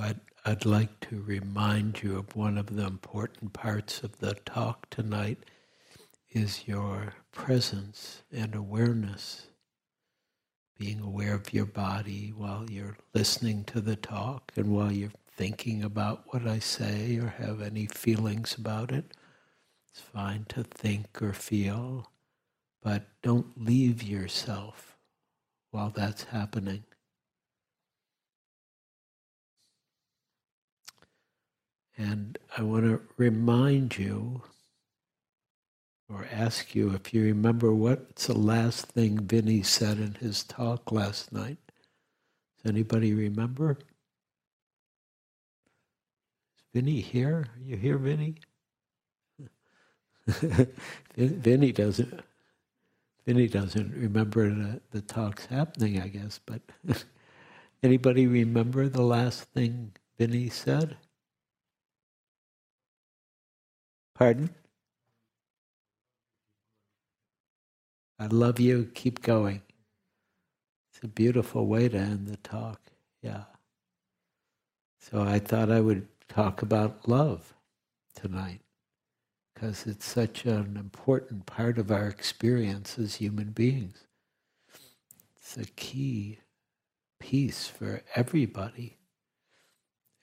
I'd, I'd like to remind you of one of the important parts of the talk tonight is your presence and awareness. Being aware of your body while you're listening to the talk and while you're thinking about what I say or have any feelings about it. It's fine to think or feel, but don't leave yourself while that's happening. And I want to remind you or ask you if you remember what's the last thing Vinny said in his talk last night. Does anybody remember? Is Vinny here? Are you here, Vinny? Vinny doesn't. Vinny doesn't remember the, the talks happening, I guess. But anybody remember the last thing Vinny said? Pardon? I love you. Keep going. It's a beautiful way to end the talk. Yeah. So I thought I would talk about love tonight because it's such an important part of our experience as human beings. It's a key piece for everybody.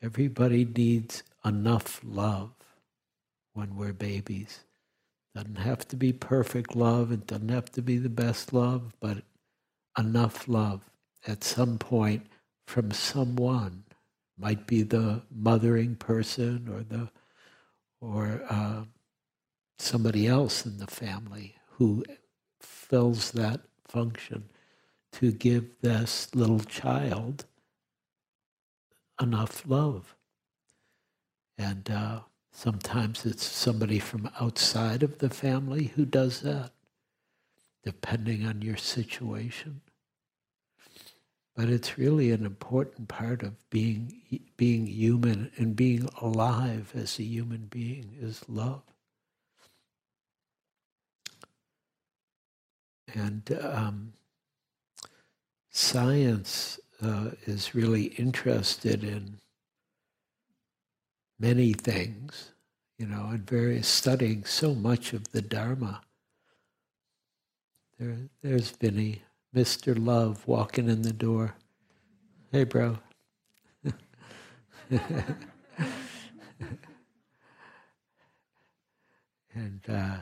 Everybody needs enough love when we're babies. Doesn't have to be perfect love, it doesn't have to be the best love, but enough love at some point from someone. Might be the mothering person or the or uh, somebody else in the family who fills that function to give this little child enough love. And uh, Sometimes it's somebody from outside of the family who does that, depending on your situation. But it's really an important part of being, being human and being alive as a human being is love. And um, science uh, is really interested in many things, you know, and various studying so much of the Dharma. There, there's Vinny, Mr. Love, walking in the door. Hey, bro. and uh,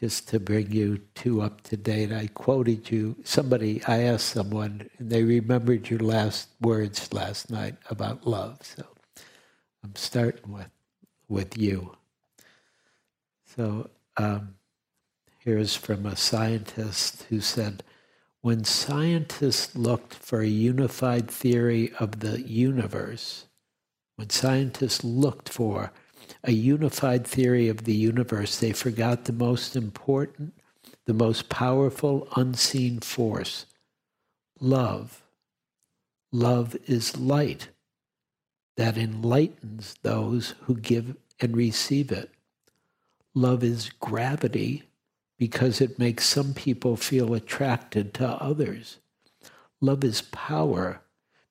just to bring you two up to date, I quoted you. Somebody, I asked someone, and they remembered your last words last night about love. So I'm starting with with you. So um, here's from a scientist who said, when scientists looked for a unified theory of the universe, when scientists looked for a unified theory of the universe, they forgot the most important, the most powerful unseen force love. Love is light that enlightens those who give and receive it. Love is gravity because it makes some people feel attracted to others. Love is power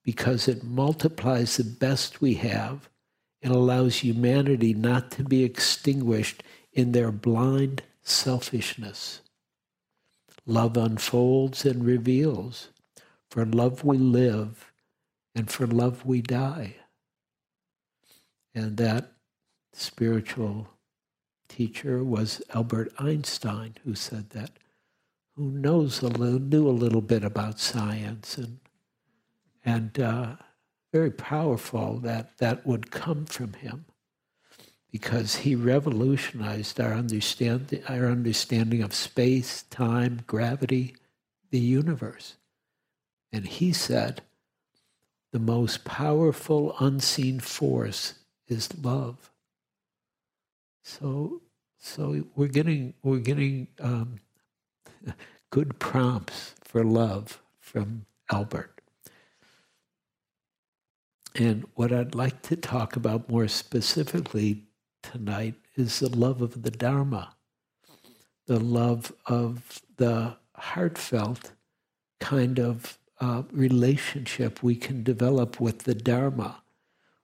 because it multiplies the best we have and allows humanity not to be extinguished in their blind selfishness. Love unfolds and reveals. For love we live, and for love we die. And that spiritual teacher was Albert Einstein, who said that, who knows a little, knew a little bit about science and and uh, very powerful that that would come from him because he revolutionized our understanding, our understanding of space, time, gravity, the universe. And he said, the most powerful unseen force is love. So, so we're getting we're getting um, good prompts for love from Albert. And what I'd like to talk about more specifically tonight is the love of the Dharma, the love of the heartfelt kind of uh, relationship we can develop with the Dharma,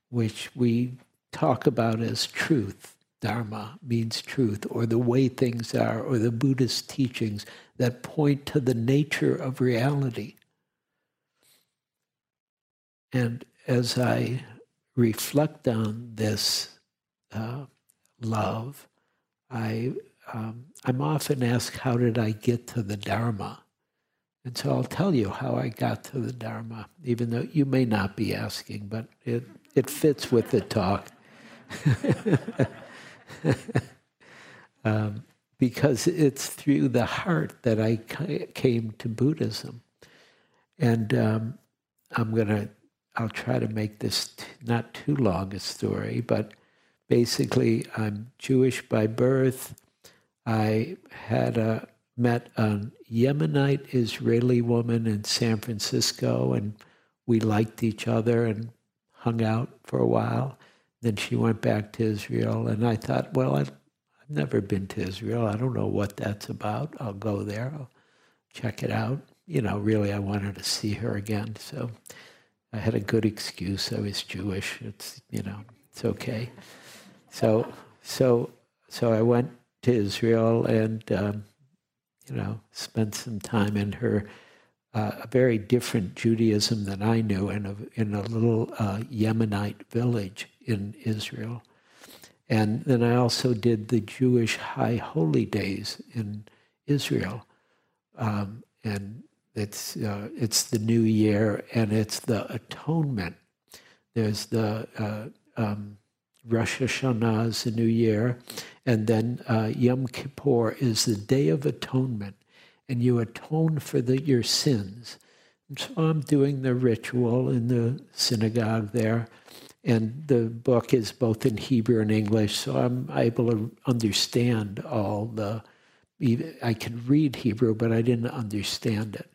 which we talk about as truth. Dharma means truth, or the way things are, or the Buddhist teachings that point to the nature of reality. And as I reflect on this uh, love, I, um, I'm often asked, How did I get to the Dharma? And so I'll tell you how I got to the Dharma, even though you may not be asking, but it, it fits with the talk. um, because it's through the heart that I came to Buddhism. And um, I'm going to, I'll try to make this t- not too long a story, but basically, I'm Jewish by birth. I had a met a Yemenite Israeli woman in San Francisco, and we liked each other and hung out for a while. Then she went back to Israel, and I thought, well, I've, I've never been to Israel. I don't know what that's about. I'll go there. I'll check it out. You know, really, I wanted to see her again. So I had a good excuse. I was Jewish. It's you know, it's okay. So so so I went to Israel and. Um, you know, spent some time in her uh, a very different Judaism than I knew in a, in a little uh, Yemenite village in Israel. And then I also did the Jewish High Holy Days in Israel. Um, and it's, uh, it's the new year and it's the atonement. There's the uh, um, Rosh Hashanah is the new year, and then uh, Yom Kippur is the Day of Atonement, and you atone for the, your sins. And so I'm doing the ritual in the synagogue there, and the book is both in Hebrew and English, so I'm able to understand all the. I can read Hebrew, but I didn't understand it,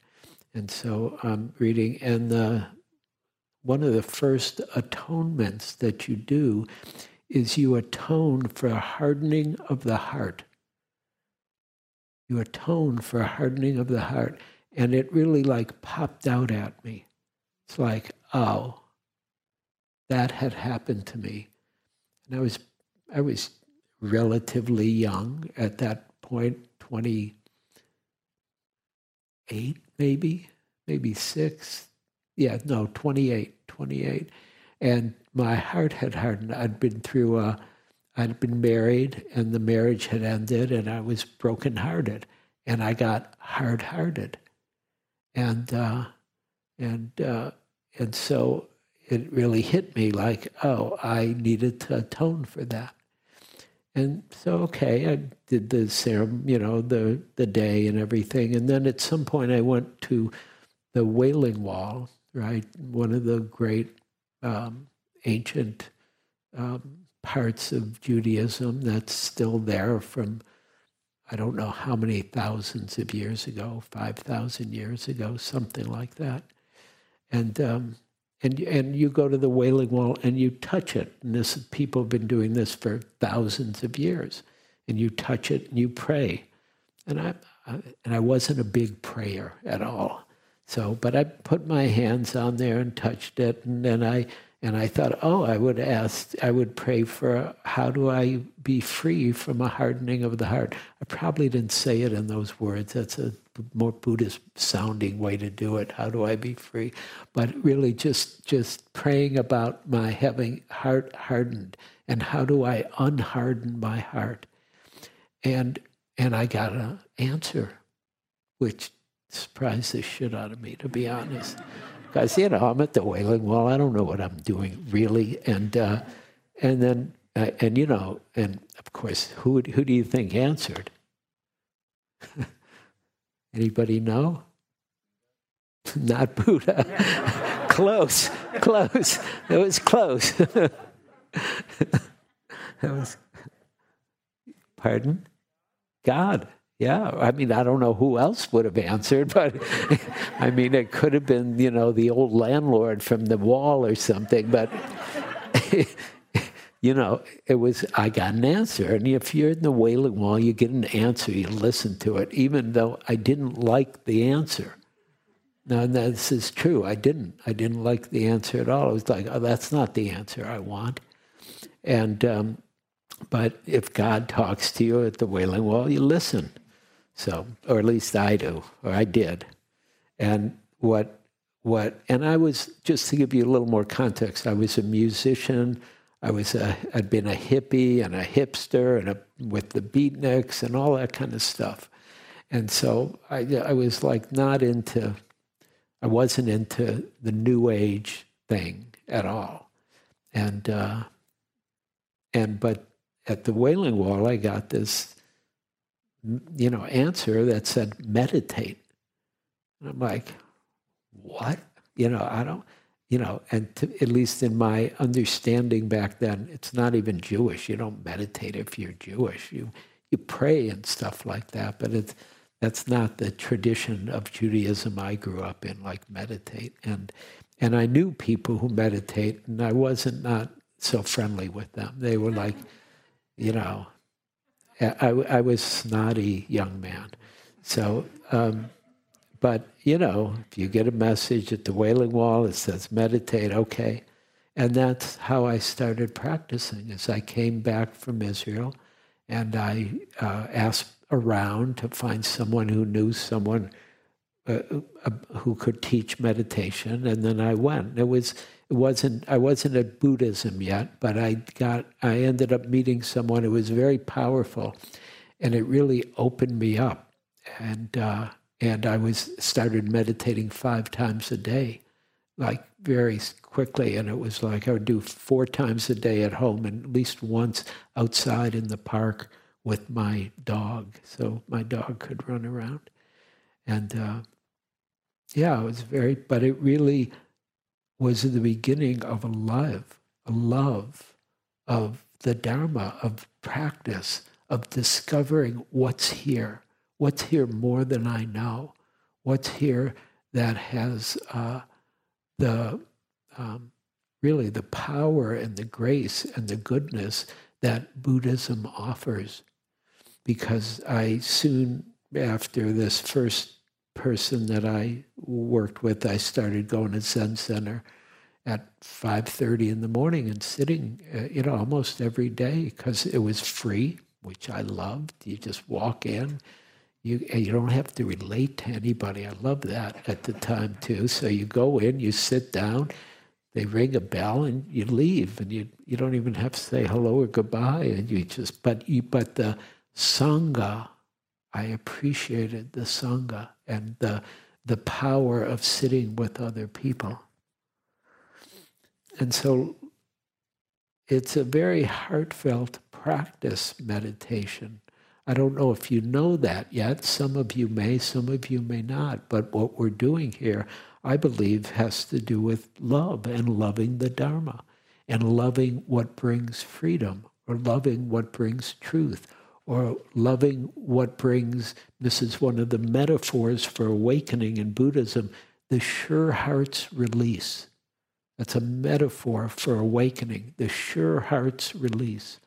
and so I'm reading. And the one of the first atonements that you do is you atone for a hardening of the heart. You atone for a hardening of the heart. And it really like popped out at me. It's like, oh, that had happened to me. And I was I was relatively young at that point, 28 maybe, maybe 6. Yeah, no, 28, 28. And my heart had hardened. I'd been through a, I'd been married and the marriage had ended and I was brokenhearted and I got hard hearted. And, uh, and, uh, and so it really hit me like, oh, I needed to atone for that. And so, okay, I did the ceremony, you know, the, the day and everything. And then at some point I went to the Wailing Wall, right? One of the great um, ancient um, parts of Judaism that's still there from I don't know how many thousands of years ago, five thousand years ago, something like that, and um, and and you go to the Wailing Wall and you touch it, and this people have been doing this for thousands of years, and you touch it and you pray, and I, I and I wasn't a big prayer at all, so but I put my hands on there and touched it, and then I and I thought, oh, I would ask, I would pray for how do I be free from a hardening of the heart. I probably didn't say it in those words. That's a more Buddhist sounding way to do it. How do I be free? But really, just just praying about my having heart hardened and how do I unharden my heart, and and I got an answer, which surprised the shit out of me, to be honest because you know I'm at the Wailing Wall. I don't know what I'm doing really, and uh, and then uh, and you know, and of course, who who do you think answered? Anybody know? Not Buddha. close, close. It was close. that was. Pardon? God. Yeah, I mean, I don't know who else would have answered, but I mean, it could have been, you know, the old landlord from the wall or something, but, you know, it was, I got an answer. And if you're in the Wailing Wall, you get an answer, you listen to it, even though I didn't like the answer. Now, this is true. I didn't. I didn't like the answer at all. I was like, oh, that's not the answer I want. And, um, but if God talks to you at the Wailing Wall, you listen. So, or at least I do, or I did. And what, what, and I was, just to give you a little more context, I was a musician. I was a, I'd been a hippie and a hipster and a, with the beatniks and all that kind of stuff. And so I, I was like not into I wasn't into the new age thing at all. And, uh, and, but at the Wailing Wall, I got this, you know, answer that said, meditate. And I'm like, what? You know, I don't, you know, and to, at least in my understanding back then, it's not even Jewish. You don't meditate if you're Jewish. You, you pray and stuff like that, but it's, that's not the tradition of Judaism I grew up in, like meditate. And and I knew people who meditate, and I wasn't not so friendly with them. They were like, you know, I, I was snotty young man. So, um, but you know, if you get a message at the Wailing Wall, it says meditate, okay. And that's how I started practicing. As I came back from Israel, and I uh, asked around to find someone who knew someone uh, uh, who could teach meditation, and then I went. It was it wasn't I wasn't at Buddhism yet, but I got I ended up meeting someone who was very powerful, and it really opened me up, and uh, and I was started meditating five times a day, like very quickly, and it was like I would do four times a day at home and at least once outside in the park with my dog, so my dog could run around. And uh, yeah, it was very, but it really was the beginning of a love, a love of the Dharma, of practice, of discovering what's here, what's here more than I know, what's here that has uh, the um, really the power and the grace and the goodness that Buddhism offers. Because I soon after this first person that I worked with, I started going to Zen Center at 5.30 in the morning and sitting, uh, you know, almost every day because it was free, which I loved. You just walk in. You, you don't have to relate to anybody. I love that at the time too. So you go in, you sit down, they ring a bell, and you leave, and you you don't even have to say hello or goodbye, and you just but you but the Sangha, I appreciated the Sangha and the, the power of sitting with other people. And so it's a very heartfelt practice, meditation. I don't know if you know that yet. Some of you may, some of you may not. But what we're doing here, I believe, has to do with love and loving the Dharma and loving what brings freedom or loving what brings truth or loving what brings, this is one of the metaphors for awakening in Buddhism, the sure heart's release. That's a metaphor for awakening, the sure heart's release.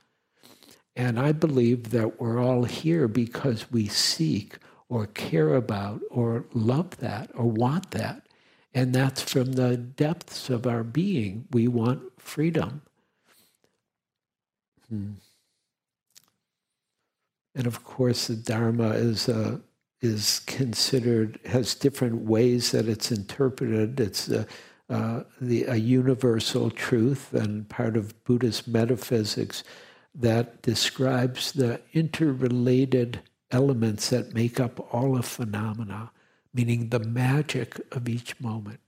And I believe that we're all here because we seek or care about or love that or want that. And that's from the depths of our being. We want freedom. Hmm. And of course, the Dharma is uh, is considered has different ways that it's interpreted. It's uh, uh, the a universal truth and part of Buddhist metaphysics that describes the interrelated elements that make up all of phenomena, meaning the magic of each moment.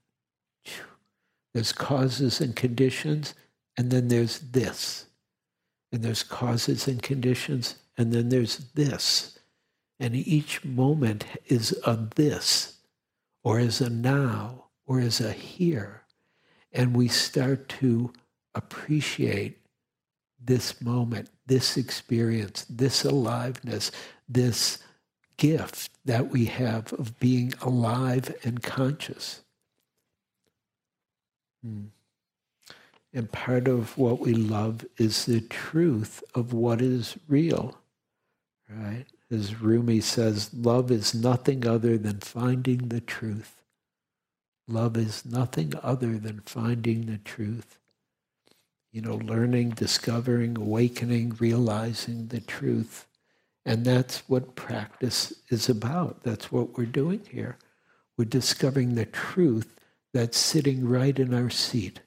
There's causes and conditions, and then there's this. And there's causes and conditions, and then there's this. And each moment is a this, or is a now, or is a here. And we start to appreciate this moment, this experience, this aliveness, this gift that we have of being alive and conscious. Hmm. And part of what we love is the truth of what is real right? As Rumi says, love is nothing other than finding the truth. Love is nothing other than finding the truth. You know, learning, discovering, awakening, realizing the truth. And that's what practice is about. That's what we're doing here. We're discovering the truth that's sitting right in our seat.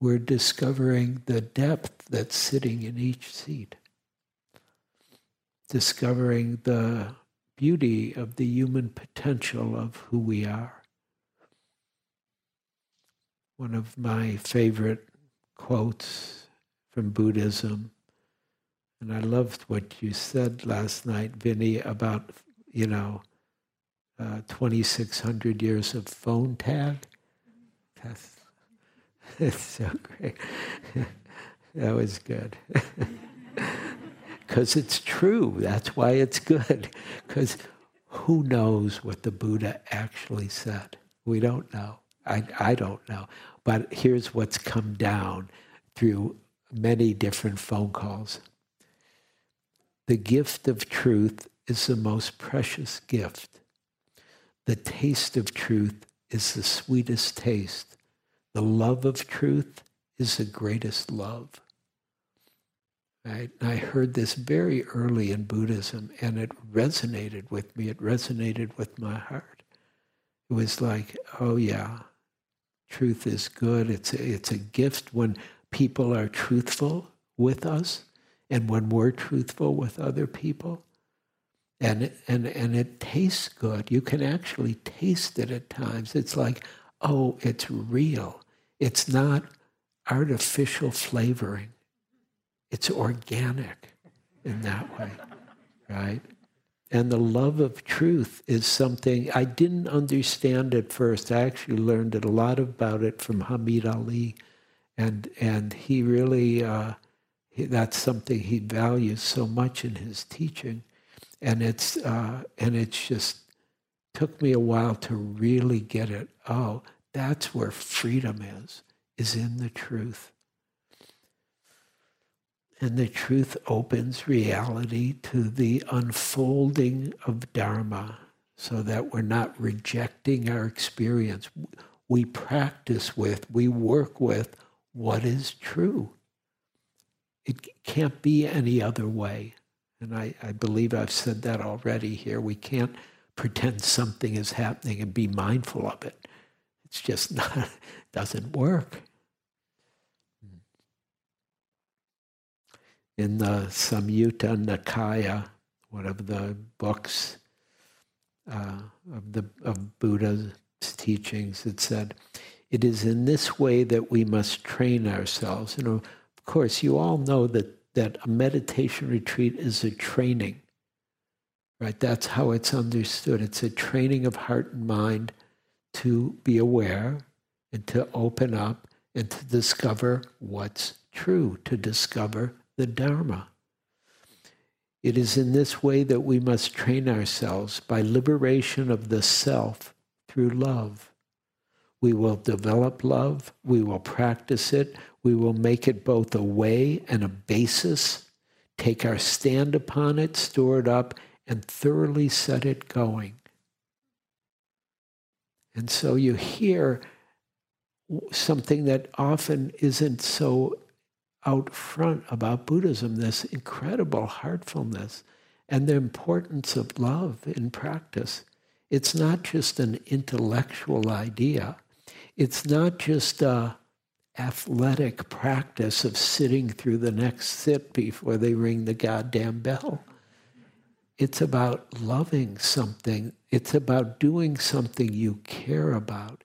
We're discovering the depth that's sitting in each seat. Discovering the beauty of the human potential of who we are. One of my favorite quotes from Buddhism, and I loved what you said last night, Vinny, about, you know, uh, 2,600 years of phone tag. That's, that's so great. that was good. Because it's true. That's why it's good. Because who knows what the Buddha actually said? We don't know. I, I don't know. But here's what's come down through many different phone calls. The gift of truth is the most precious gift the taste of truth is the sweetest taste. The love of truth is the greatest love. Right? I heard this very early in Buddhism and it resonated with me. It resonated with my heart. It was like, oh yeah, truth is good. It's a, it's a gift when people are truthful with us and when we're truthful with other people and and and it tastes good. You can actually taste it at times. It's like, oh, it's real. It's not artificial flavoring. It's organic in that way, right? And the love of truth is something I didn't understand at first. I actually learned a lot about it from Hameed Ali, and and he really uh, he, that's something he values so much in his teaching and it's uh, and it's just took me a while to really get it. Oh, that's where freedom is, is in the truth. And the truth opens reality to the unfolding of Dharma so that we're not rejecting our experience. We practice with, we work with what is true. It can't be any other way. And I, I believe I've said that already here. We can't pretend something is happening and be mindful of it. It's just not, doesn't work. In the Samyutta Nikaya, one of the books uh, of, the, of Buddha's teachings, it said, it is in this way that we must train ourselves. Know, of course, you all know that that a meditation retreat is a training, right? That's how it's understood. It's a training of heart and mind to be aware and to open up and to discover what's true, to discover the Dharma. It is in this way that we must train ourselves by liberation of the self through love. We will develop love, we will practice it, we will make it both a way and a basis, take our stand upon it, store it up, and thoroughly set it going. And so you hear something that often isn't so out front about Buddhism this incredible heartfulness and the importance of love in practice. It's not just an intellectual idea, it's not just a athletic practice of sitting through the next sit before they ring the goddamn bell. It's about loving something. It's about doing something you care about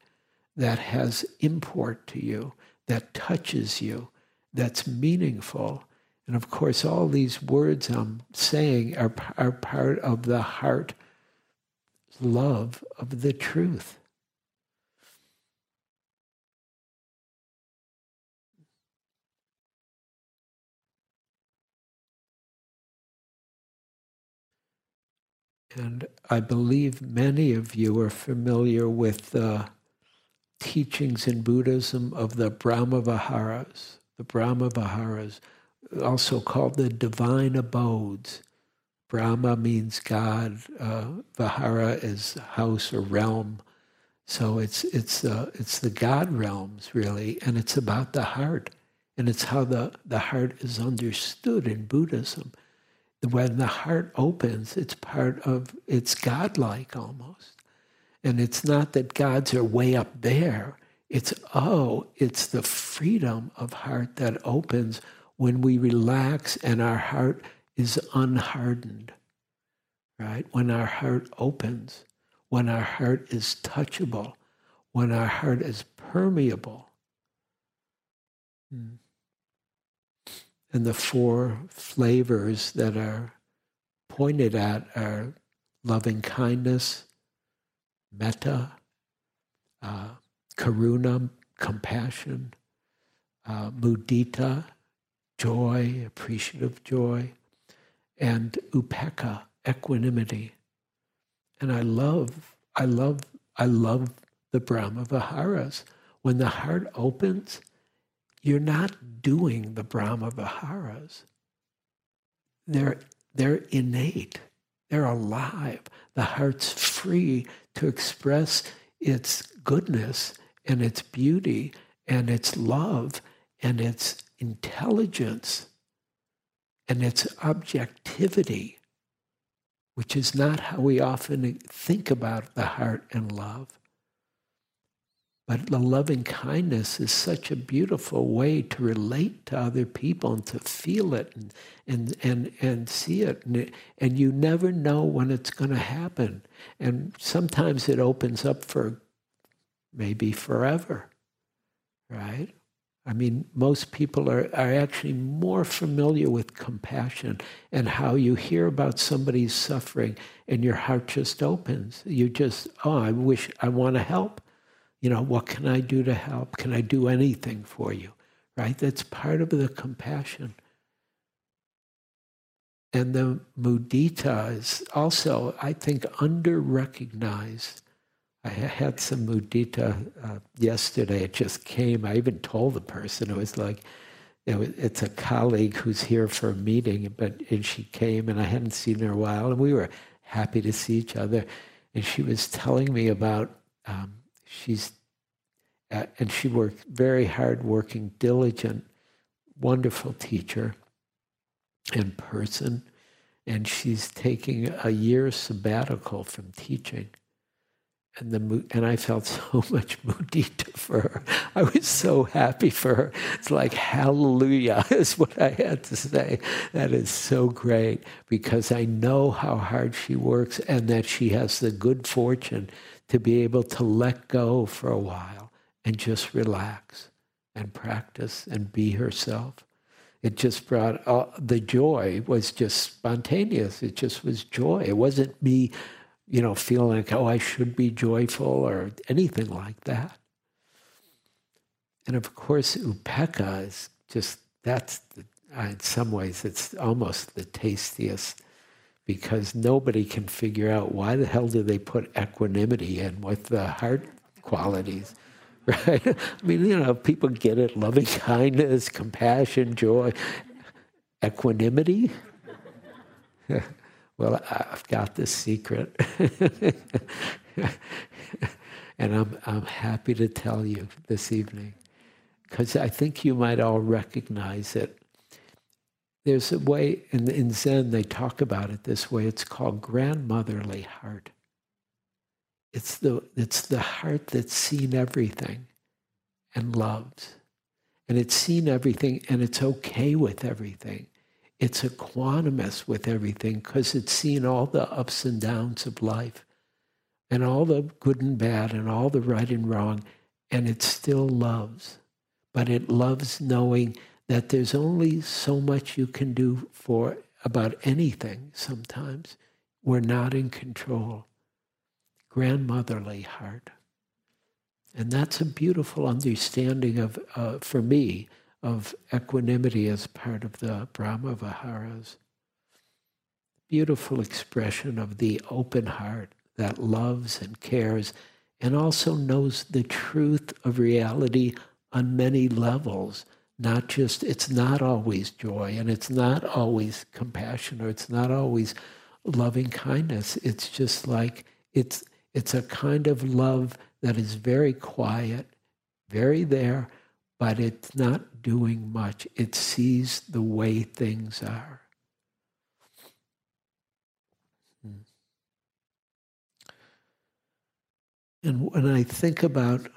that has import to you, that touches you, that's meaningful. And of course, all these words I'm saying are, are part of the heart love of the truth. And I believe many of you are familiar with the teachings in Buddhism of the Brahma Viharas. The Brahma Viharas, also called the divine abodes. Brahma means God, uh, Vihara is house or realm. So it's it's uh, it's the God realms really, and it's about the heart, and it's how the the heart is understood in Buddhism. When the heart opens, it's part of it's godlike almost, and it's not that gods are way up there. It's oh, it's the freedom of heart that opens when we relax and our heart is unhardened. Right when our heart opens when our heart is touchable, when our heart is permeable. Hmm. And the four flavors that are pointed at are loving kindness, metta, uh, karuna, compassion, uh, mudita, joy, appreciative joy, and upekkha, equanimity. And I love, I love, I love the Brahma Viharas. When the heart opens, you're not doing the Brahma Viharas. They're, they're innate. They're alive. The heart's free to express its goodness and its beauty and its love and its intelligence and its objectivity which is not how we often think about the heart and love. But the loving kindness is such a beautiful way to relate to other people and to feel it and, and, and, and see it. And, it, and you never know when it's going to happen. And sometimes it opens up for maybe forever, right? I mean, most people are, are actually more familiar with compassion and how you hear about somebody's suffering and your heart just opens. You just, oh, I wish, I want to help. You know, what can I do to help? Can I do anything for you? Right? That's part of the compassion. And the mudita is also, I think, under recognized I had some mudita uh, yesterday. It just came. I even told the person it was like, you know, it's a colleague who's here for a meeting, but and she came and I hadn't seen her in a while, and we were happy to see each other. And she was telling me about um, she's uh, and she worked very hard, working, diligent, wonderful teacher in person, and she's taking a year sabbatical from teaching and the and I felt so much mudita for her. I was so happy for her. It's like hallelujah is what I had to say. That is so great because I know how hard she works and that she has the good fortune to be able to let go for a while and just relax and practice and be herself. It just brought uh, the joy was just spontaneous. It just was joy. It wasn't me you know, feel like, oh, I should be joyful or anything like that. And of course, upeka is just, that's, the, uh, in some ways, it's almost the tastiest because nobody can figure out why the hell do they put equanimity in with the heart qualities, right? I mean, you know, people get it loving kindness, compassion, joy, equanimity. Well, I've got this secret. and I'm, I'm happy to tell you this evening, because I think you might all recognize it. There's a way, in, in Zen, they talk about it this way. It's called grandmotherly heart. It's the, it's the heart that's seen everything and loves. And it's seen everything and it's okay with everything it's equanimous with everything because it's seen all the ups and downs of life and all the good and bad and all the right and wrong, and it still loves. But it loves knowing that there's only so much you can do for about anything sometimes. We're not in control. Grandmotherly heart. And that's a beautiful understanding of, uh, for me, of equanimity as part of the Brahma Viharas. Beautiful expression of the open heart that loves and cares and also knows the truth of reality on many levels. Not just, it's not always joy and it's not always compassion or it's not always loving kindness. It's just like, it's, it's a kind of love that is very quiet, very there, but it's not doing much. It sees the way things are. Hmm. And when I think about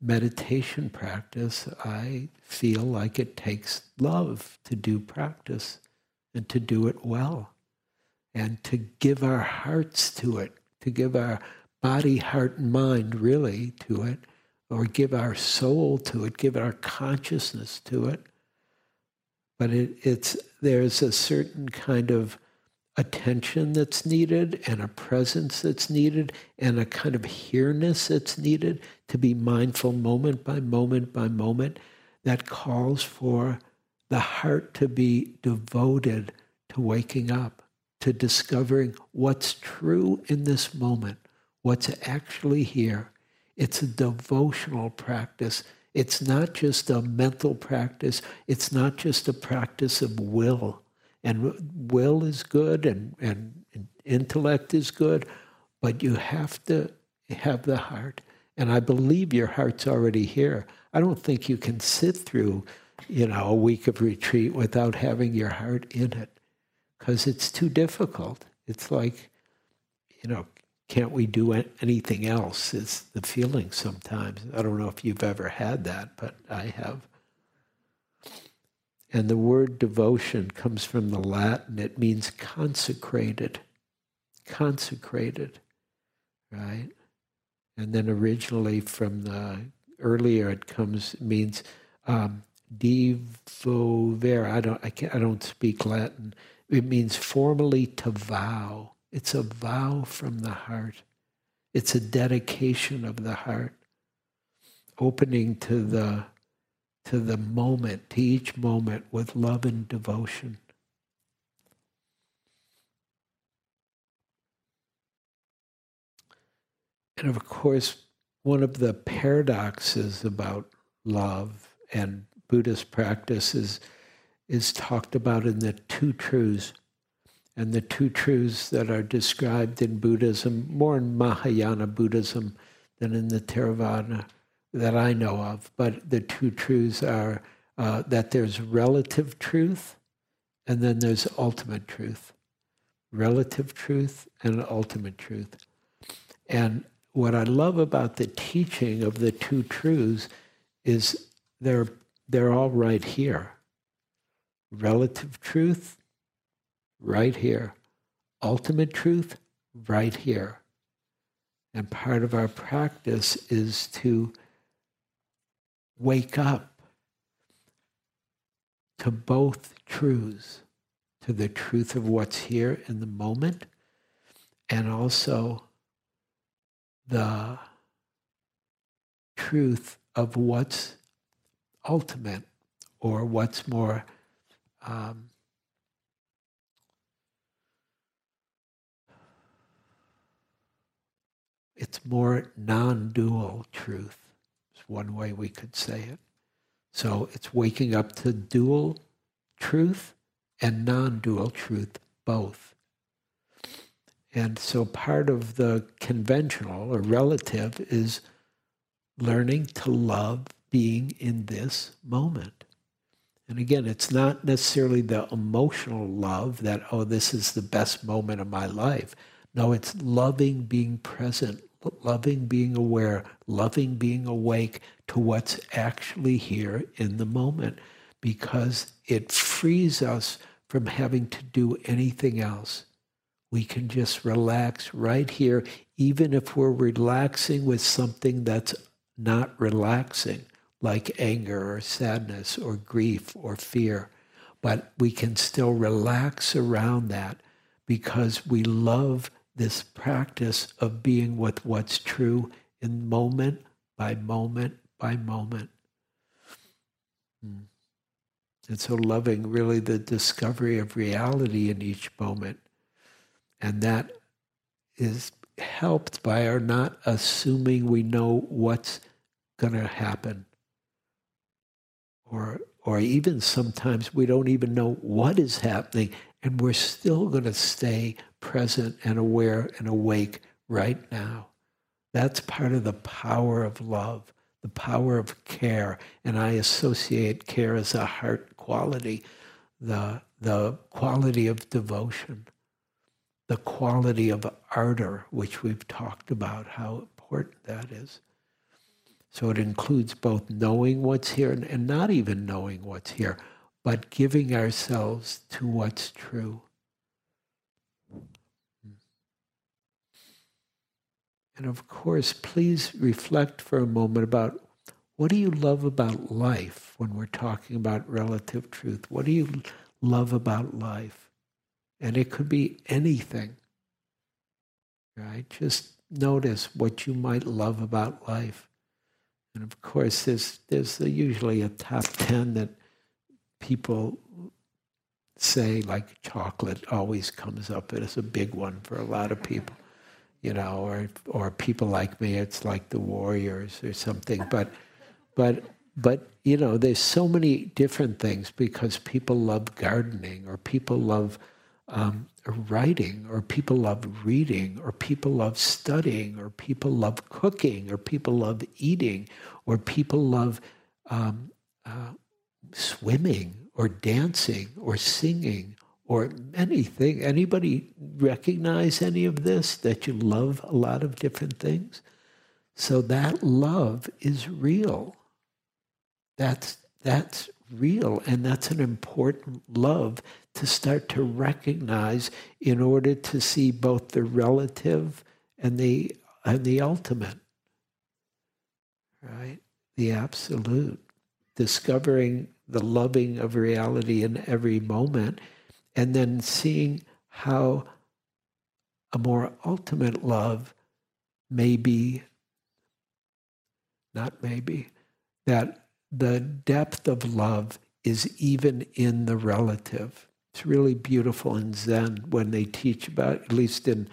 meditation practice, I feel like it takes love to do practice and to do it well and to give our hearts to it, to give our body, heart, and mind really to it, or give our soul to it, give our consciousness to it. But it, it's there's a certain kind of attention that's needed and a presence that's needed and a kind of here-ness that's needed to be mindful moment by moment by moment that calls for the heart to be devoted to waking up, to discovering what's true in this moment, what's actually here. It's a devotional practice. It's not just a mental practice. It's not just a practice of will. And will is good and, and, and intellect is good, but you have to have the heart. And I believe your heart's already here. I don't think you can sit through, you know, a week of retreat without having your heart in it because it's too difficult. It's like, you know, can't we do anything else? Is the feeling sometimes. I don't know if you've ever had that, but I have. And the word devotion comes from the Latin. It means consecrated. Consecrated, right? And then originally from the earlier, it comes means um, divovere. I don't. I can't. I don't speak Latin. It means formally to vow. It's a vow from the heart. It's a dedication of the heart, opening to the to the moment, to each moment with love and devotion. And of course, one of the paradoxes about love and Buddhist practice is, is talked about in the two truths. And the two truths that are described in Buddhism, more in Mahayana Buddhism than in the Theravada that I know of. But the two truths are uh, that there's relative truth and then there's ultimate truth. Relative truth and ultimate truth. And what I love about the teaching of the two truths is they're, they're all right here. Relative truth, right here. Ultimate truth, right here. And part of our practice is to wake up to both truths, to the truth of what's here in the moment, and also the truth of what's ultimate or what's more um, it's more non-dual truth is one way we could say it so it's waking up to dual truth and non-dual truth both and so part of the conventional or relative is learning to love being in this moment. And again, it's not necessarily the emotional love that, oh, this is the best moment of my life. No, it's loving being present, loving being aware, loving being awake to what's actually here in the moment because it frees us from having to do anything else we can just relax right here, even if we're relaxing with something that's not relaxing, like anger or sadness or grief or fear. But we can still relax around that because we love this practice of being with what's true in moment by moment by moment. Hmm. And so loving really the discovery of reality in each moment and that is helped by our not assuming we know what's going to happen. Or, or even sometimes we don't even know what is happening, and we're still going to stay present and aware and awake right now. That's part of the power of love, the power of care. And I associate care as a heart quality, the, the quality of devotion, the quality of ardor, which we've talked about, how important that is. So it includes both knowing what's here and, and not even knowing what's here, but giving ourselves to what's true. And of course, please reflect for a moment about what do you love about life when we're talking about relative truth? What do you love about life? And it could be anything, right? Just notice what you might love about life. And of course, there's, there's usually a top 10 that people say, like chocolate always comes up It is a big one for a lot of people you know, or or people like me, it's like the Warriors or something. But but but you know, there's so many different things because people love gardening, or people love um, writing, or people love reading, or people love studying, or people love cooking, or people love eating, or people love um, uh, swimming, or dancing, or singing, or anything. Anybody recognize any of this? That you love a lot of different things? So that love is real. That's, that's real, and that's an important love to start to recognize in order to see both the relative and the, and the ultimate. Right? The absolute. Discovering the loving of reality in every moment and then seeing how a more ultimate love may be, not maybe, that the depth of love is even in the relative. It's really beautiful in Zen when they teach about, at least in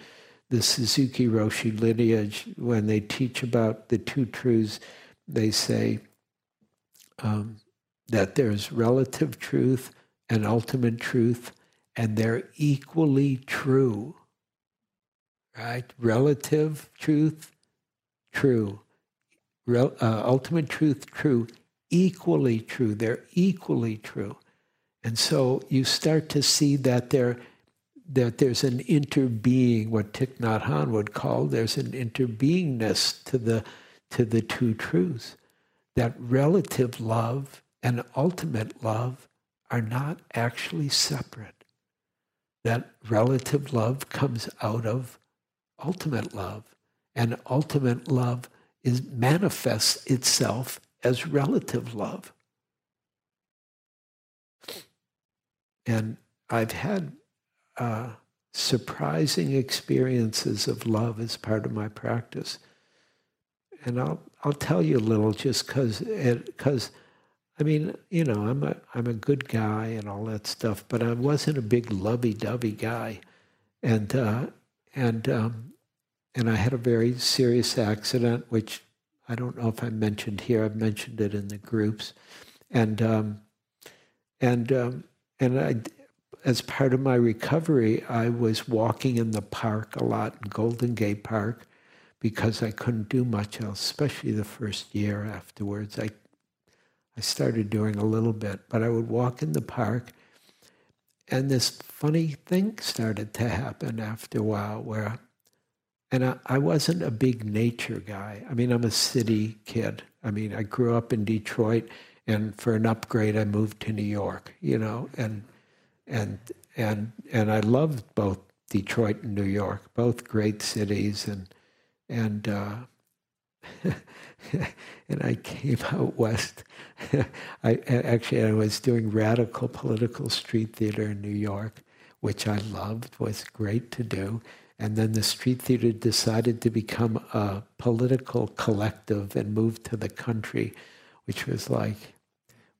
the Suzuki Roshi lineage, when they teach about the two truths, they say um, that there's relative truth and ultimate truth, and they're equally true. Right? Relative truth, true. Uh, ultimate truth, true. Equally true. They're equally true. And so you start to see that that there's an interbeing, what Thich Nhat Hanh would call, there's an interbeingness to the, to the two truths. That relative love and ultimate love are not actually separate that relative love comes out of ultimate love. And ultimate love is manifests itself as relative love. And I've had uh, surprising experiences of love as part of my practice. And I'll, I'll tell you a little just because because I mean, you know, I'm a I'm a good guy and all that stuff, but I wasn't a big lovey-dovey guy, and uh, and um, and I had a very serious accident, which I don't know if I mentioned here. I've mentioned it in the groups, and um, and um, and I, as part of my recovery, I was walking in the park a lot in Golden Gate Park because I couldn't do much else, especially the first year afterwards. I I started doing a little bit, but I would walk in the park and this funny thing started to happen after a while where, and I, I wasn't a big nature guy. I mean, I'm a city kid. I mean, I grew up in Detroit and for an upgrade, I moved to New York, you know, and, and, and, and I loved both Detroit and New York, both great cities and, and, uh, and I came out west. I actually I was doing radical political street theater in New York, which I loved, was great to do. And then the street theater decided to become a political collective and moved to the country, which was like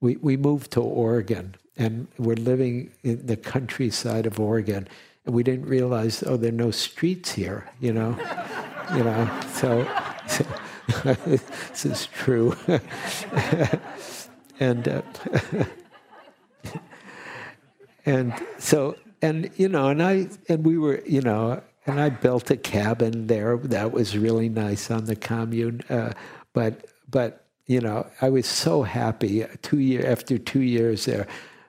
we, we moved to Oregon and we're living in the countryside of Oregon and we didn't realize oh there are no streets here, you know. you know, so, so this is true. And uh, and so and you know and I and we were you know and I built a cabin there that was really nice on the commune. Uh, but but you know, I was so happy. Two year after two years there,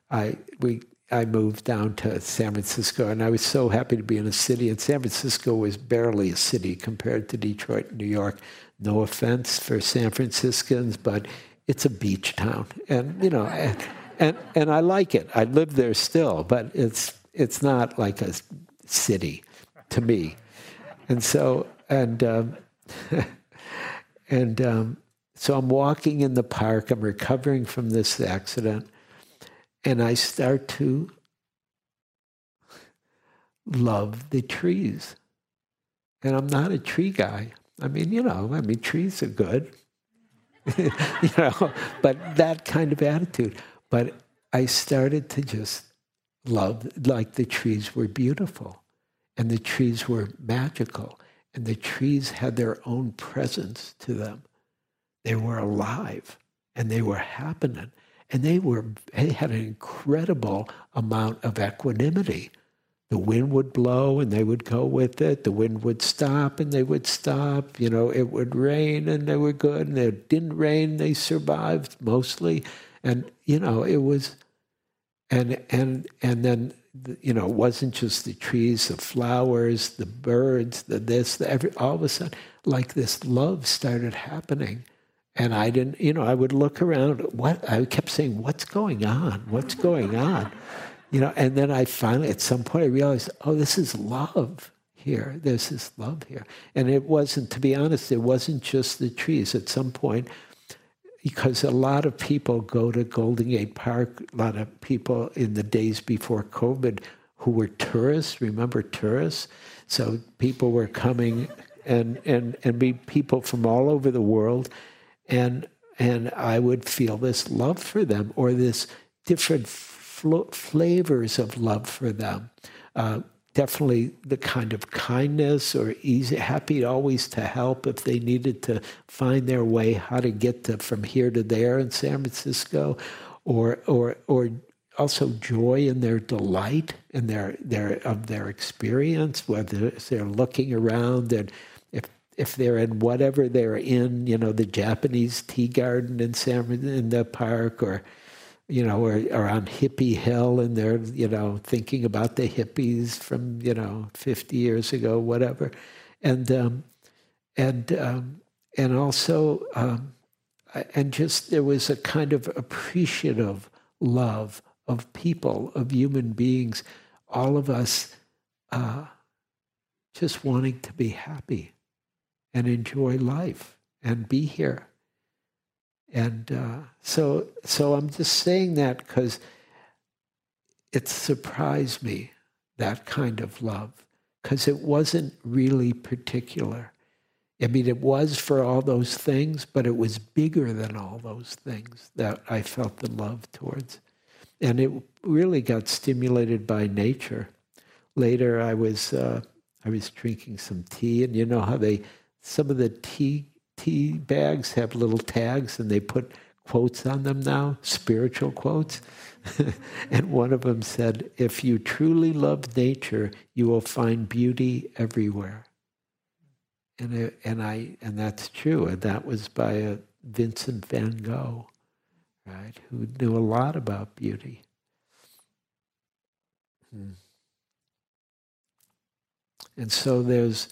I we I moved down to San Francisco, and I was so happy to be in a city. And San Francisco was barely a city compared to Detroit and New York. No offense for San Franciscans, but it's a beach town, and you know, and and, and I like it. I live there still, but it's it's not like a city to me. And so and um, and um, so I'm walking in the park. I'm recovering from this accident and I start to love the trees. And I'm not a tree guy. I mean, you know, I mean, trees are good, you know, but that kind of attitude. But I started to just love, like the trees were beautiful and the trees were magical and the trees had their own presence to them. They were alive and they were happening and they were they had an incredible amount of equanimity. The wind would blow and they would go with it. The wind would stop and they would stop. You know, it would rain and they were good. And it didn't rain, they survived mostly. And you know, it was, and and and then you know, it wasn't just the trees, the flowers, the birds, the this, the every. All of a sudden, like this love started happening and I didn't, you know, I would look around. What I kept saying, "What's going on? What's going on?" You know, and then I finally, at some point, I realized, oh, this is love here. There's this love here, and it wasn't. To be honest, it wasn't just the trees. At some point, because a lot of people go to Golden Gate Park. A lot of people in the days before COVID who were tourists. Remember tourists? So people were coming and and and be people from all over the world and and I would feel this love for them or this different fl- flavors of love for them. Uh, definitely the kind of kindness or easy, happy always to help if they needed to find their way how to get to from here to there in San Francisco, or or or also joy in their delight in their their of their experience, whether they're looking around and if they're in whatever they're in, you know, the Japanese tea garden in San in the park, or you know, or on Hippie Hill, and they're you know thinking about the hippies from you know 50 years ago, whatever, and um, and um, and also um, and just there was a kind of appreciative love of people, of human beings, all of us uh, just wanting to be happy and enjoy life and be here. And uh, so, so I'm just saying that because it surprised me that kind of love because it wasn't really particular. I mean, it was for all those things, but it was bigger than all those things that I felt the love towards. And it really got stimulated by nature. Later, I was uh, I was drinking some tea, and you know how they some of the tea tea bags have little tags and they put quotes on them now, spiritual quotes. and one of them said, If you truly love nature, you will find beauty everywhere. And, it, and, I, and that's true. And that was by a Vincent van Gogh, right, who knew a lot about beauty. Hmm. And so there's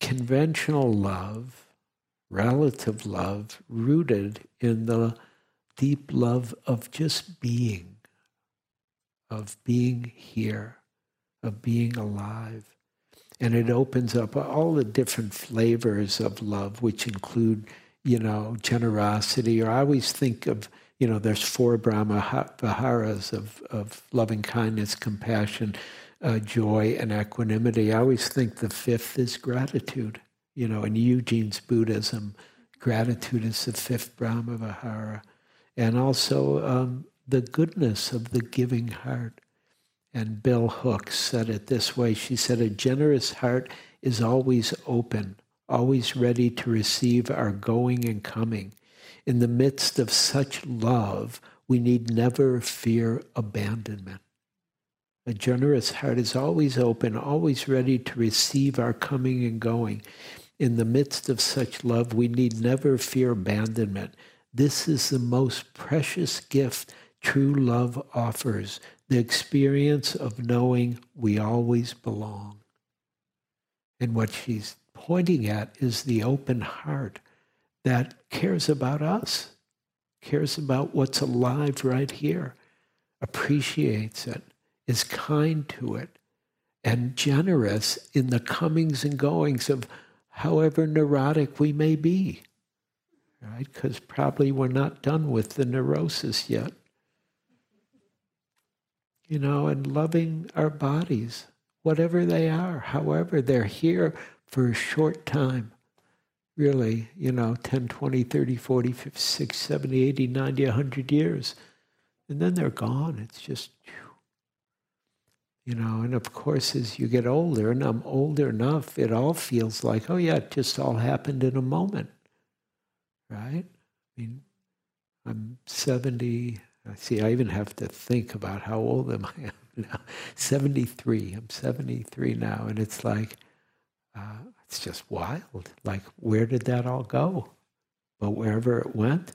conventional love, relative love, rooted in the deep love of just being, of being here, of being alive. And it opens up all the different flavors of love, which include, you know, generosity. Or I always think of, you know, there's four Brahma Viharas of, of loving kindness, compassion, uh, joy and equanimity. I always think the fifth is gratitude. You know, in Eugene's Buddhism, gratitude is the fifth Brahma Vihara. And also um, the goodness of the giving heart. And bell hooks said it this way She said, A generous heart is always open, always ready to receive our going and coming. In the midst of such love, we need never fear abandonment. A generous heart is always open, always ready to receive our coming and going. In the midst of such love, we need never fear abandonment. This is the most precious gift true love offers the experience of knowing we always belong. And what she's pointing at is the open heart that cares about us, cares about what's alive right here, appreciates it, is kind to it, and generous in the comings and goings of however neurotic we may be. Right? Because probably we're not done with the neurosis yet. You know, and loving our bodies, whatever they are, however they're here for a short time. Really, you know, 10, 20, 30, 40, 50, 60, 70, 80, 90, 100 years. And then they're gone. It's just, you know, and of course, as you get older, and I'm older enough, it all feels like, oh, yeah, it just all happened in a moment. Right? I mean, I'm 70. I see, I even have to think about how old am I now. 73. I'm 73 now. And it's like, uh, it's just wild. Like, where did that all go? But wherever it went,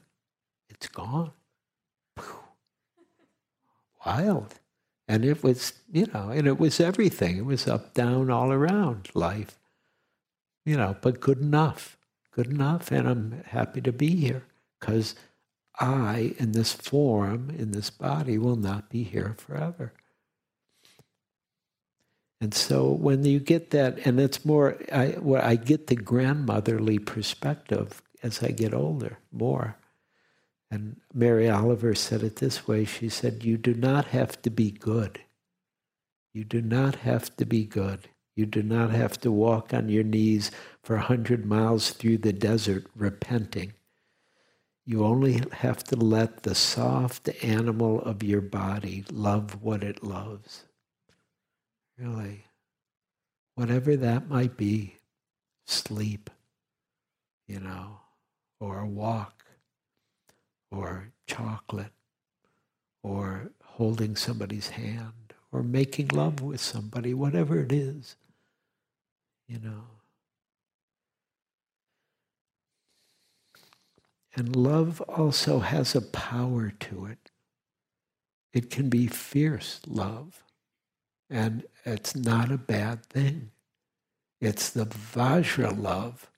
it's gone. Wild. And it was, you know, and it was everything. It was up, down, all around life. You know, but good enough. Good enough. And I'm happy to be here because I, in this form, in this body, will not be here forever. And so when you get that, and it's more, I, well, I get the grandmotherly perspective as I get older more. And Mary Oliver said it this way she said, You do not have to be good. You do not have to be good. You do not have to walk on your knees for a hundred miles through the desert repenting. You only have to let the soft animal of your body love what it loves. Really. Whatever that might be sleep, you know, or a walk, or chocolate, or holding somebody's hand, or making love with somebody, whatever it is, you know. And love also has a power to it. It can be fierce love. And it's not a bad thing. It's the Vajra love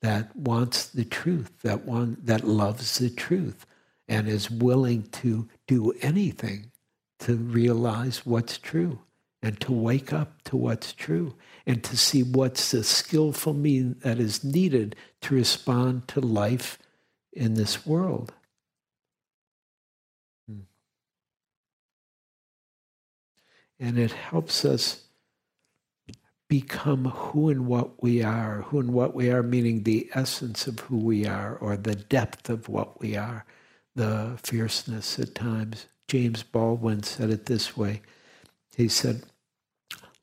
that wants the truth, that one that loves the truth and is willing to do anything to realize what's true and to wake up to what's true and to see what's the skillful mean that is needed to respond to life in this world. Hmm. And it helps us become who and what we are. Who and what we are, meaning the essence of who we are, or the depth of what we are, the fierceness at times. James Baldwin said it this way He said,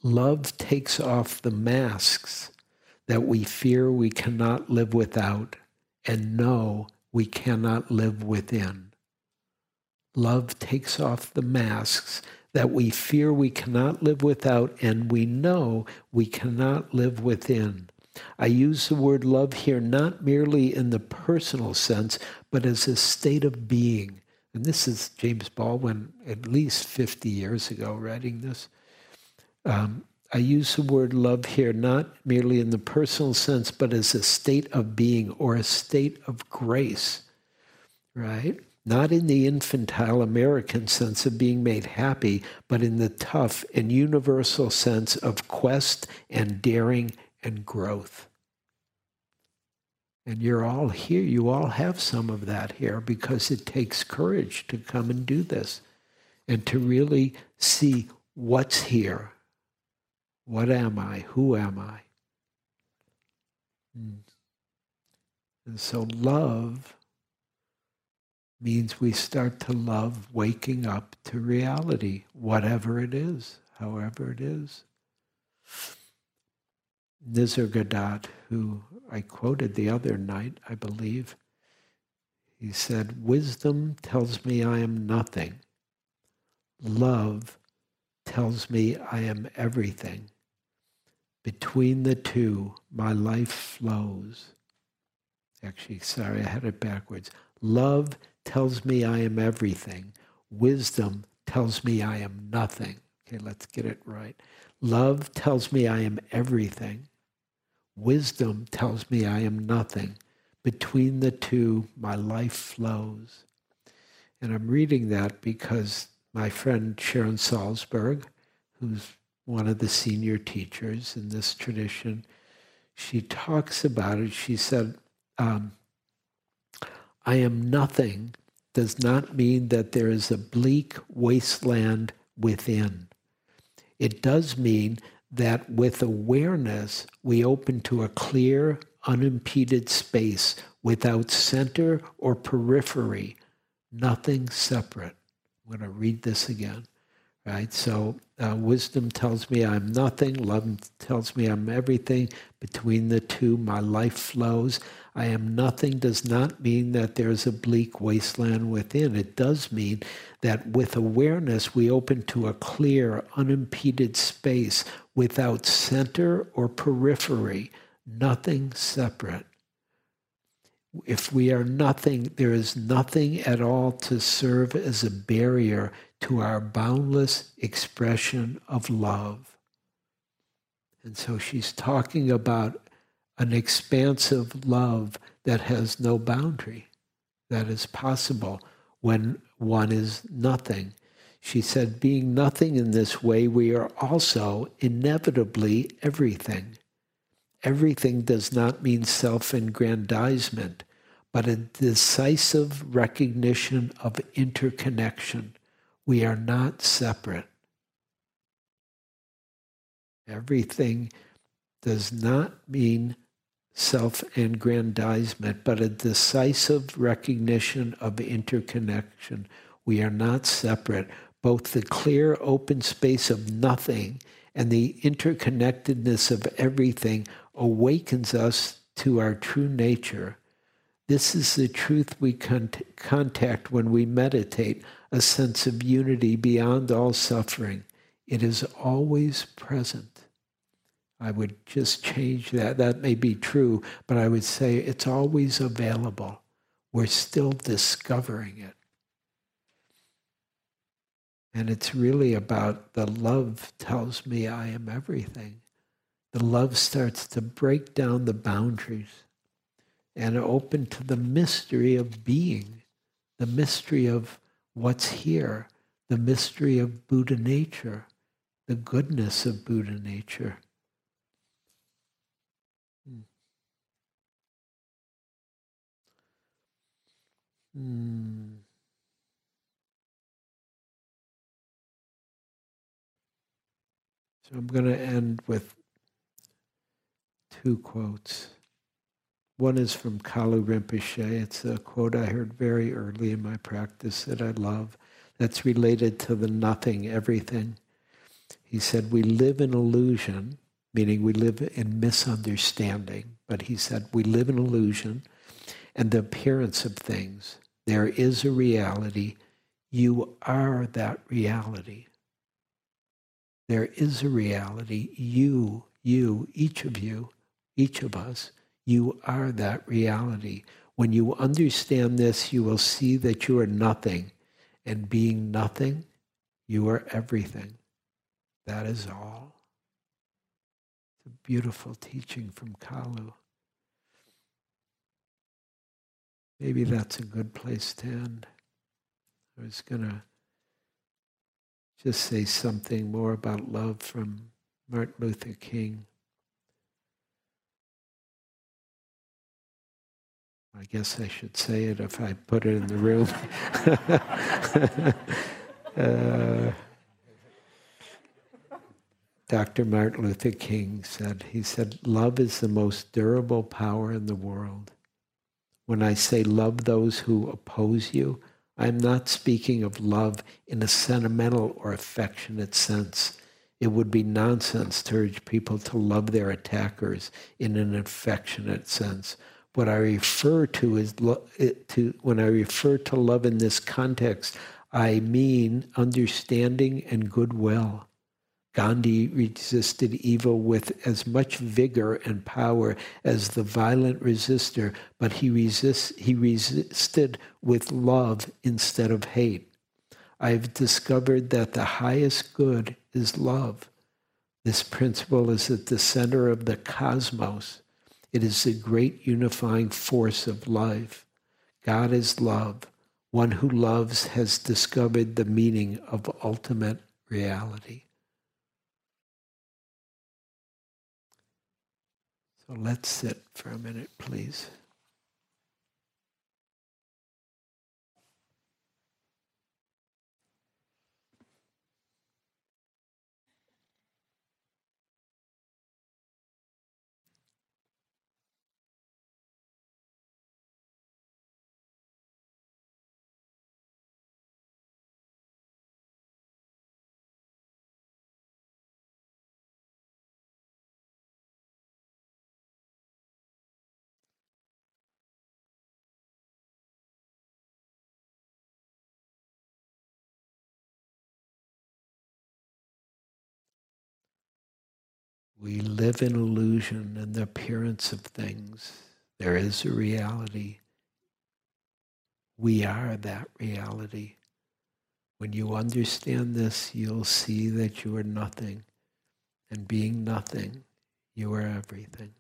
Love takes off the masks that we fear we cannot live without and know we cannot live within. Love takes off the masks that we fear we cannot live without and we know we cannot live within. I use the word love here not merely in the personal sense, but as a state of being. And this is James Baldwin, at least 50 years ago, writing this. Um, I use the word love here not merely in the personal sense, but as a state of being or a state of grace, right? not in the infantile American sense of being made happy, but in the tough and universal sense of quest and daring and growth. And you're all here, you all have some of that here because it takes courage to come and do this and to really see what's here. What am I? Who am I? Hmm. And so love means we start to love waking up to reality, whatever it is, however it is. Nisargadatta, who I quoted the other night, I believe, he said, Wisdom tells me I am nothing. Love tells me I am everything. Between the two, my life flows. Actually, sorry, I had it backwards. Love tells me I am everything. Wisdom tells me I am nothing. Okay, let's get it right. Love tells me I am everything. Wisdom tells me I am nothing. Between the two, my life flows. And I'm reading that because my friend Sharon Salzberg, who's one of the senior teachers in this tradition, she talks about it. She said, um, I am nothing does not mean that there is a bleak wasteland within. It does mean that with awareness, we open to a clear, unimpeded space without center or periphery, nothing separate. I'm going to read this again, right? So, uh, wisdom tells me I'm nothing, love tells me I'm everything. Between the two, my life flows. I am nothing does not mean that there's a bleak wasteland within. It does mean that with awareness, we open to a clear, unimpeded space without center or periphery, nothing separate. If we are nothing, there is nothing at all to serve as a barrier to our boundless expression of love. And so she's talking about an expansive love that has no boundary, that is possible when one is nothing. She said, being nothing in this way, we are also inevitably everything. Everything does not mean self aggrandizement, but a decisive recognition of interconnection. We are not separate. Everything does not mean self aggrandizement, but a decisive recognition of interconnection. We are not separate. Both the clear open space of nothing and the interconnectedness of everything awakens us to our true nature. This is the truth we con- contact when we meditate, a sense of unity beyond all suffering. It is always present. I would just change that. That may be true, but I would say it's always available. We're still discovering it. And it's really about the love tells me I am everything. The love starts to break down the boundaries and open to the mystery of being, the mystery of what's here, the mystery of Buddha nature, the goodness of Buddha nature. Hmm. So I'm going to end with two quotes. One is from Kalu Rinpoche. It's a quote I heard very early in my practice that I love that's related to the nothing, everything. He said, We live in illusion, meaning we live in misunderstanding. But he said, We live in illusion and the appearance of things. There is a reality. You are that reality. There is a reality. You, you, each of you, each of us, you are that reality. When you understand this, you will see that you are nothing. And being nothing, you are everything. That is all. It's a beautiful teaching from Kalu. Maybe that's a good place to end. I was going to just say something more about love from Martin Luther King. I guess I should say it if I put it in the room. uh, Dr. Martin Luther King said, he said, love is the most durable power in the world. When I say love those who oppose you, I'm not speaking of love in a sentimental or affectionate sense. It would be nonsense to urge people to love their attackers in an affectionate sense. What I refer to is lo- to when I refer to love in this context, I mean understanding and goodwill. Gandhi resisted evil with as much vigor and power as the violent resistor, but he, resist, he resisted with love instead of hate. I've discovered that the highest good is love. This principle is at the center of the cosmos. It is the great unifying force of life. God is love. One who loves has discovered the meaning of ultimate reality. So let's sit for a minute, please. We live in illusion and the appearance of things. There is a reality. We are that reality. When you understand this, you'll see that you are nothing. And being nothing, you are everything.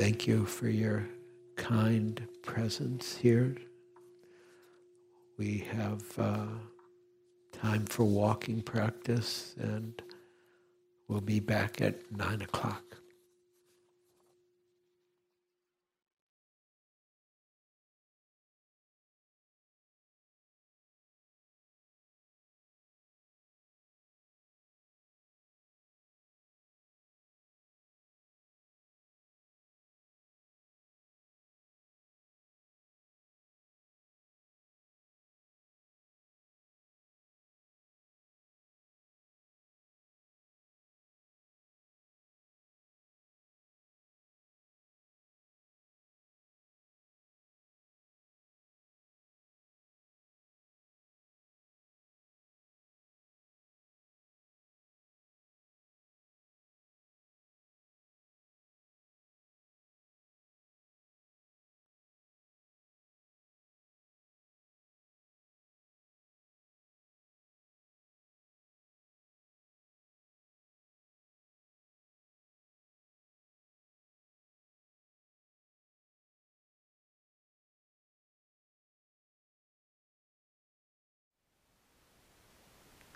Thank you for your kind presence here. We have uh, time for walking practice, and we'll be back at 9 o'clock.